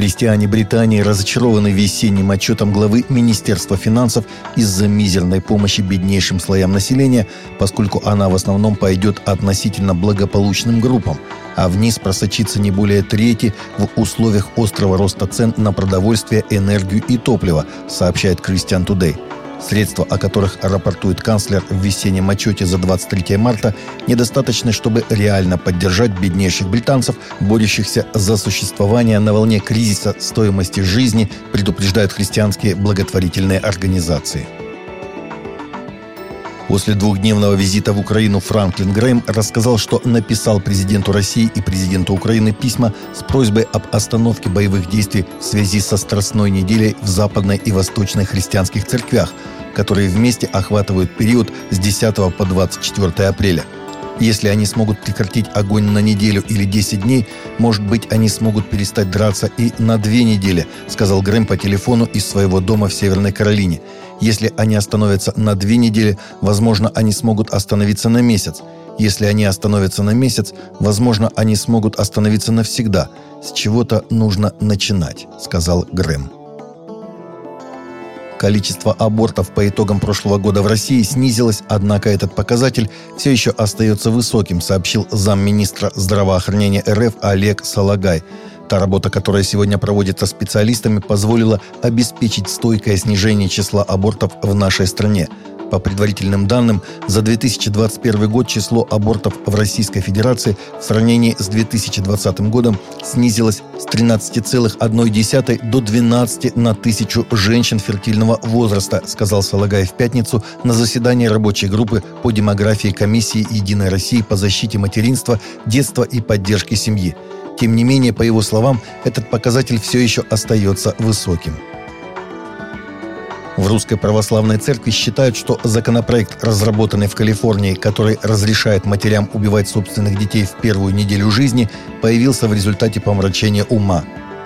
Христиане Британии разочарованы весенним отчетом главы Министерства финансов из-за мизерной помощи беднейшим слоям населения, поскольку она в основном пойдет относительно благополучным группам, а вниз просочится не более трети в условиях острого роста цен на продовольствие, энергию и топливо, сообщает Christian Today. Средства, о которых рапортует канцлер в весеннем отчете за 23 марта, недостаточны, чтобы реально поддержать беднейших британцев, борющихся за существование на волне кризиса стоимости жизни, предупреждают христианские благотворительные организации. После двухдневного визита в Украину Франклин Грэм рассказал, что написал президенту России и президенту Украины письма с просьбой об остановке боевых действий в связи со Страстной неделей в западной и восточной христианских церквях, которые вместе охватывают период с 10 по 24 апреля – если они смогут прекратить огонь на неделю или 10 дней, может быть, они смогут перестать драться и на две недели, сказал Грэм по телефону из своего дома в Северной Каролине. Если они остановятся на две недели, возможно, они смогут остановиться на месяц. Если они остановятся на месяц, возможно, они смогут остановиться навсегда. С чего-то нужно начинать, сказал Грэм. Количество абортов по итогам прошлого года в России снизилось, однако этот показатель все еще остается высоким, сообщил замминистра здравоохранения РФ Олег Салагай. Та работа, которая сегодня проводится специалистами, позволила обеспечить стойкое снижение числа абортов в нашей стране – по предварительным данным, за 2021 год число абортов в Российской Федерации в сравнении с 2020 годом снизилось с 13,1 до 12 на тысячу женщин фертильного возраста, сказал Салагай в пятницу на заседании рабочей группы по демографии Комиссии «Единой России» по защите материнства, детства и поддержки семьи. Тем не менее, по его словам, этот показатель все еще остается высоким. В Русской Православной Церкви считают, что законопроект, разработанный в Калифорнии, который разрешает матерям убивать собственных детей в первую неделю жизни, появился в результате помрачения ума.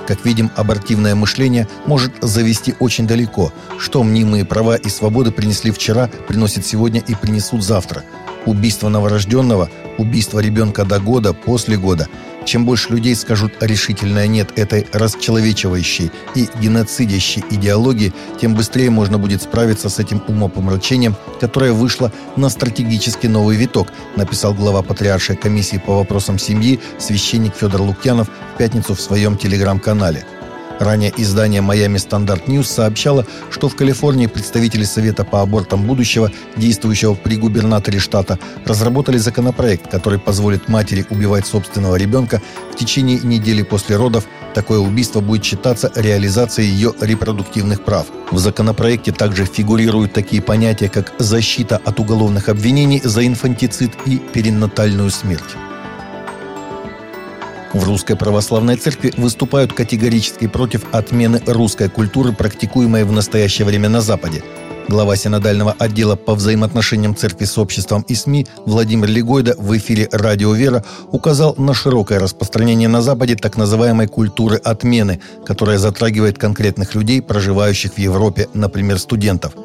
Как видим, абортивное мышление может завести очень далеко. Что мнимые права и свободы принесли вчера, приносят сегодня и принесут завтра. Убийство новорожденного, убийство ребенка до года, после года – чем больше людей скажут решительное «нет» этой расчеловечивающей и геноцидящей идеологии, тем быстрее можно будет справиться с этим умопомрачением, которое вышло на стратегически новый виток, написал глава Патриаршей комиссии по вопросам семьи священник Федор Лукьянов в пятницу в своем телеграм-канале. Ранее издание «Майами Стандарт Ньюс» сообщало, что в Калифорнии представители Совета по абортам будущего, действующего при губернаторе штата, разработали законопроект, который позволит матери убивать собственного ребенка в течение недели после родов. Такое убийство будет считаться реализацией ее репродуктивных прав. В законопроекте также фигурируют такие понятия, как защита от уголовных обвинений за инфантицид и перинатальную смерть. В Русской Православной Церкви выступают категорически против отмены русской культуры, практикуемой в настоящее время на Западе. Глава синодального отдела по взаимоотношениям церкви с обществом и СМИ Владимир Легойда в эфире «Радио Вера» указал на широкое распространение на Западе так называемой культуры отмены, которая затрагивает конкретных людей, проживающих в Европе, например, студентов –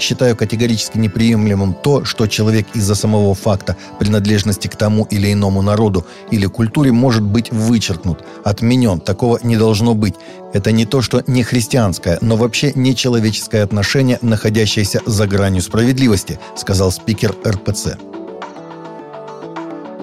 Считаю категорически неприемлемым то, что человек из-за самого факта принадлежности к тому или иному народу или культуре может быть вычеркнут, отменен. Такого не должно быть. Это не то, что не христианское, но вообще не человеческое отношение, находящееся за гранью справедливости, сказал спикер РПЦ.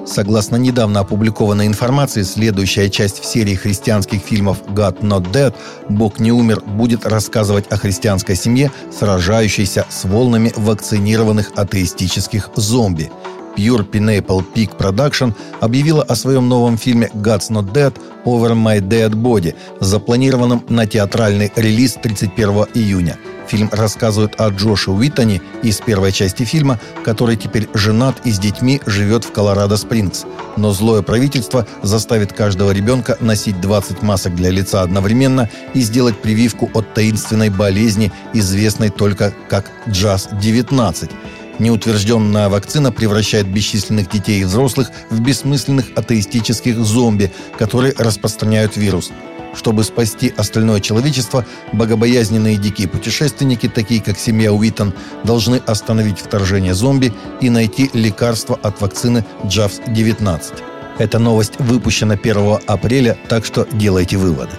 Согласно недавно опубликованной информации, следующая часть в серии христианских фильмов «God Not Dead» «Бог не умер» будет рассказывать о христианской семье, сражающейся с волнами вакцинированных атеистических зомби. Pure Pineapple Peak Production объявила о своем новом фильме «God's Not Dead Over My Dead Body», запланированном на театральный релиз 31 июня – Фильм рассказывает о Джоше Уиттоне из первой части фильма, который теперь женат и с детьми живет в Колорадо-Спрингс. Но злое правительство заставит каждого ребенка носить 20 масок для лица одновременно и сделать прививку от таинственной болезни, известной только как Джаз-19. Неутвержденная вакцина превращает бесчисленных детей и взрослых в бессмысленных атеистических зомби, которые распространяют вирус. Чтобы спасти остальное человечество, богобоязненные дикие путешественники, такие как семья Уитон, должны остановить вторжение зомби и найти лекарство от вакцины JAVS-19. Эта новость выпущена 1 апреля, так что делайте выводы.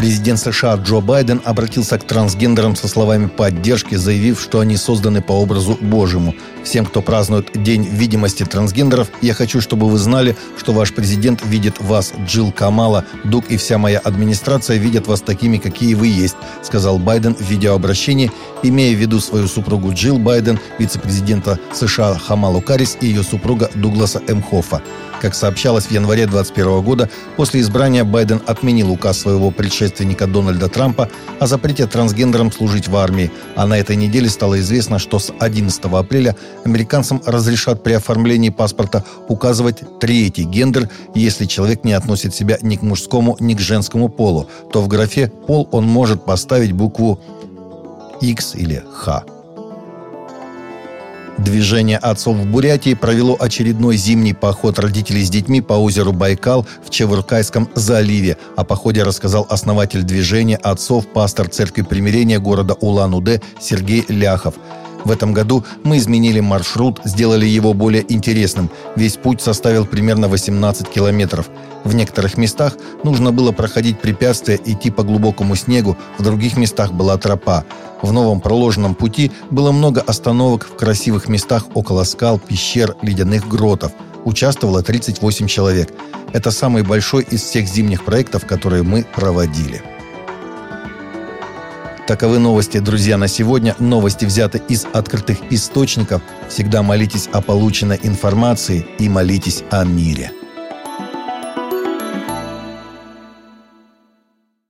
Президент США Джо Байден обратился к трансгендерам со словами поддержки, заявив, что они созданы по образу Божьему. Всем, кто празднует День видимости трансгендеров, я хочу, чтобы вы знали, что ваш президент видит вас, Джилл Камала, Дуг и вся моя администрация видят вас такими, какие вы есть, сказал Байден в видеообращении, имея в виду свою супругу Джилл Байден, вице-президента США Хамалу Карис и ее супруга Дугласа Эмхофа. Как сообщалось в январе 2021 года, после избрания Байден отменил указ своего предшественника Дональда Трампа о запрете трансгендерам служить в армии, а на этой неделе стало известно, что с 11 апреля американцам разрешат при оформлении паспорта указывать третий гендер, если человек не относит себя ни к мужскому, ни к женскому полу, то в графе «пол» он может поставить букву X или Х. Движение отцов в Бурятии провело очередной зимний поход родителей с детьми по озеру Байкал в Чевыркайском заливе. О походе рассказал основатель движения отцов, пастор Церкви Примирения города Улан-Удэ Сергей Ляхов. В этом году мы изменили маршрут, сделали его более интересным. Весь путь составил примерно 18 километров. В некоторых местах нужно было проходить препятствия, идти по глубокому снегу, в других местах была тропа. В новом проложенном пути было много остановок в красивых местах около скал, пещер, ледяных гротов. Участвовало 38 человек. Это самый большой из всех зимних проектов, которые мы проводили. Таковы новости, друзья, на сегодня. Новости взяты из открытых источников. Всегда молитесь о полученной информации и молитесь о мире.